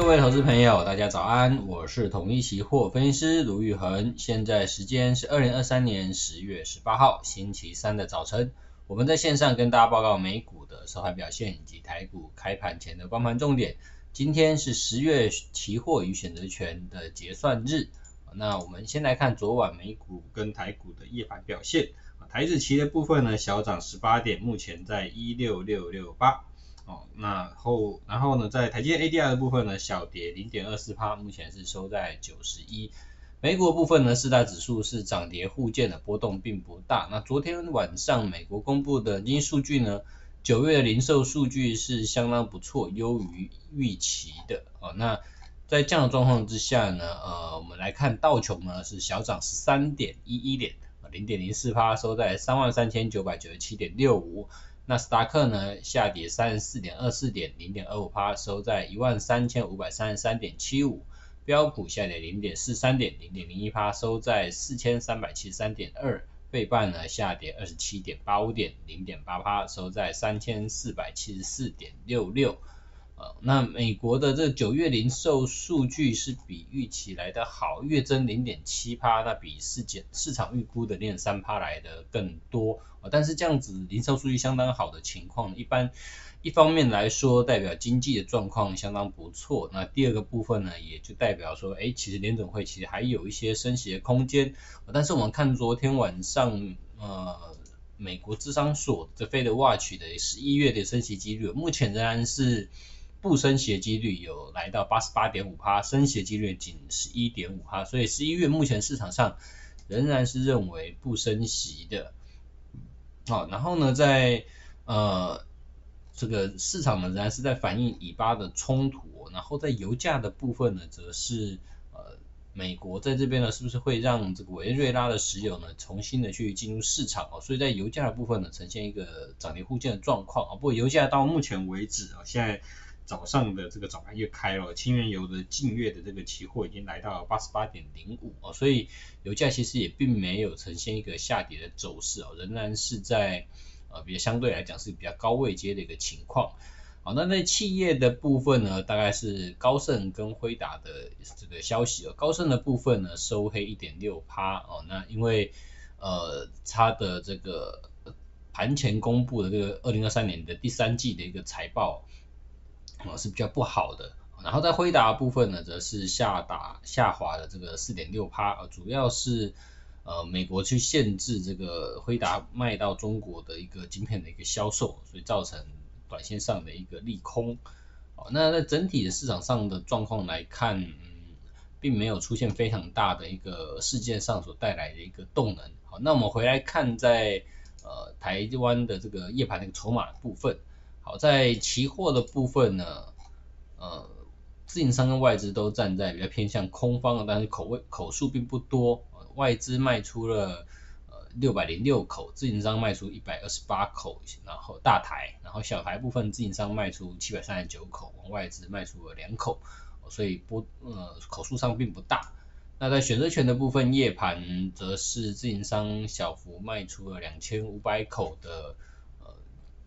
各位投资朋友，大家早安，我是统一期货分析师卢玉恒，现在时间是二零二三年十月十八号星期三的早晨，我们在线上跟大家报告美股的收盘表现以及台股开盘前的光盘重点。今天是十月期货与选择权的结算日，那我们先来看昨晚美股跟台股的夜盘表现。台指期的部分呢，小涨十八点，目前在一六六六八。那后然后呢，在台积 ADR 的部分呢，小跌零点二四趴，目前是收在九十一。美股部分呢，四大指数是涨跌互见的，波动并不大。那昨天晚上美国公布的经济数据呢，九月的零售数据是相当不错，优于预期的。哦，那在这样的状况之下呢，呃，我们来看道琼呢是小涨十三点一一点，零点零四趴，收在三万三千九百九十七点六五。纳斯达克呢下跌三十四点二四点，零点二五帕，收在一万三千五百三十三点七五。标普下跌零点四三点，零点零一帕，收在四千三百七十三点二。费半呢下跌二十七点八五点，零点八帕，收在三千四百七十四点六六。那美国的这九月零售数据是比预期来的好，月增零点七趴，那比市减市场预估的零点三趴来的更多。呃，但是这样子零售数据相当好的情况，一般一方面来说代表经济的状况相当不错，那第二个部分呢，也就代表说，哎，其实联准会其实还有一些升息的空间。但是我们看昨天晚上，呃，美国智商所的 Fed Watch 的十一月的升息几率，目前仍然是。不升息的几率有来到八十八点五趴，升息的几率仅十一点五趴，所以十一月目前市场上仍然是认为不升息的。好，然后呢，在呃这个市场呢仍然是在反映以巴的冲突，然后在油价的部分呢，则是呃美国在这边呢是不是会让这个委内瑞拉的石油呢重新的去进入市场哦，所以在油价的部分呢呈现一个涨跌互见的状况啊。不过油价到目前为止啊，现在。早上的这个早盘又开了，轻原油的净月的这个期货已经来到八十八点零五哦，所以油价其实也并没有呈现一个下跌的走势哦，仍然是在呃比较相对来讲是比较高位阶的一个情况。好，那在企业的部分呢，大概是高盛跟辉达的这个消息哦，高盛的部分呢收黑一点六趴哦，那因为呃它的这个盘前公布的这个二零二三年的第三季的一个财报。呃是比较不好的，然后在辉达部分呢，则是下打下滑的这个四点六趴，呃，主要是呃美国去限制这个辉达卖到中国的一个晶片的一个销售，所以造成短线上的一个利空。好，那在整体的市场上的状况来看，嗯，并没有出现非常大的一个事件上所带来的一个动能。好，那我们回来看在呃台湾的这个夜盘的筹码部分。在期货的部分呢，呃，自营商跟外资都站在比较偏向空方的，但是口位口数并不多，呃、外资卖出了呃六百零六口，自营商卖出一百二十八口，然后大台，然后小台部分自营商卖出七百三十九口，外资卖出了两口，所以波呃口数上并不大。那在选择权的部分，夜盘则是自营商小幅卖出了两千五百口的呃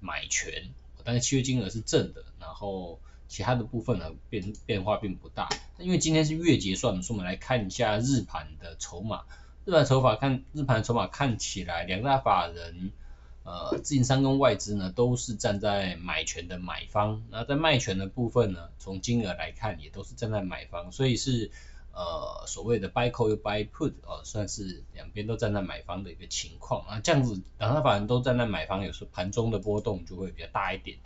买权。但是契约金额是正的，然后其他的部分呢变变化并不大。因为今天是月结算，所以我们来看一下日盘的筹码。日盘筹码看日盘筹码看起来，两大法人呃自营商跟外资呢都是站在买权的买方，那在卖权的部分呢，从金额来看也都是站在买方，所以是。呃，所谓的 buy call 又 buy put，哦，算是两边都站在买方的一个情况啊。这样子，两大法人都站在买方，有时候盘中的波动就会比较大一点。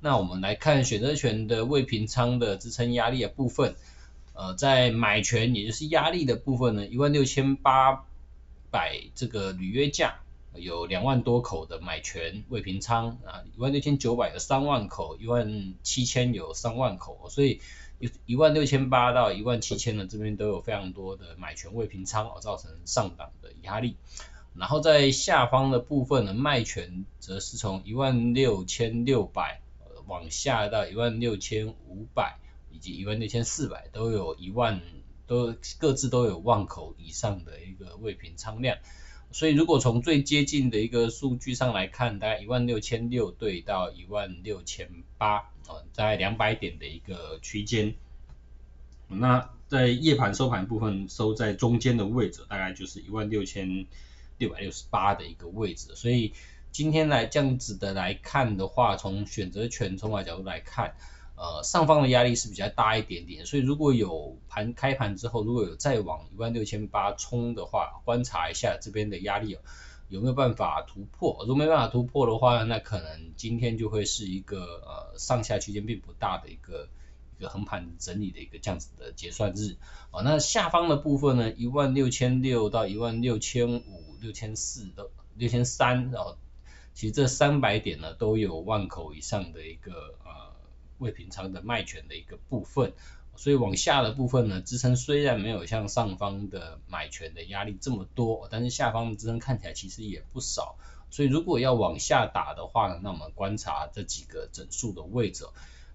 那我们来看选择权的未平仓的支撑压力的部分，呃，在买权也就是压力的部分呢，一万六千八百这个履约价有两万多口的买权未平仓啊，一万六千九百有三万口，一万七千有三万口，所以。一万六千八到一万七千的这边都有非常多的买权未平仓，造成上档的压力。然后在下方的部分呢，卖权则是从一万六千六百往下到一万六千五百以及一万六千四百，都有一万都各自都有万口以上的一个未平仓量。所以如果从最接近的一个数据上来看，大概一万六千六对到一万六千八，啊，在两百点的一个区间。那在夜盘收盘部分收在中间的位置，大概就是一万六千六百六十八的一个位置，所以今天来这样子的来看的话，从选择权筹码角度来看，呃，上方的压力是比较大一点点，所以如果有盘开盘之后，如果有再往一万六千八冲的话，观察一下这边的压力有没有办法突破。如果没办法突破的话，那可能今天就会是一个呃上下区间并不大的一个一个横盘整理的一个这样子的结算日。哦，那下方的部分呢，一万六千六到一万六千五。六千四到六千三，然后其实这三百点呢都有万口以上的一个呃未平仓的卖权的一个部分，所以往下的部分呢支撑虽然没有像上方的买权的压力这么多，但是下方的支撑看起来其实也不少，所以如果要往下打的话呢，那我们观察这几个整数的位置，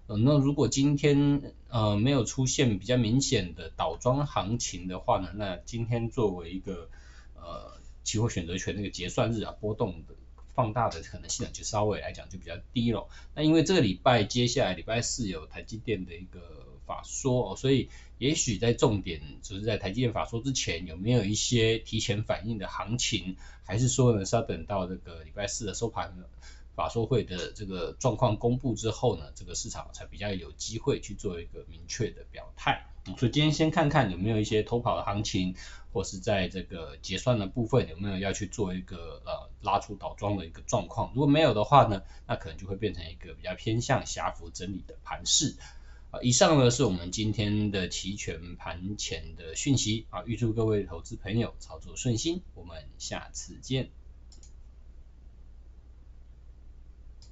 呃，那如果今天呃没有出现比较明显的倒装行情的话呢，那今天作为一个呃。期货选择权那个结算日啊，波动的放大的可能性就稍微来讲就比较低了。那因为这个礼拜接下来礼拜四有台积电的一个法说，所以也许在重点就是在台积电法说之前有没有一些提前反应的行情，还是说呢是要等到这个礼拜四的收盘法说会的这个状况公布之后呢，这个市场才比较有机会去做一个明确的表态。所以今天先看看有没有一些偷跑的行情。或是在这个结算的部分有没有要去做一个呃拉出倒装的一个状况？如果没有的话呢，那可能就会变成一个比较偏向狭幅整理的盘势。啊，以上呢是我们今天的期权盘前的讯息啊，预祝各位投资朋友操作顺心，我们下次见。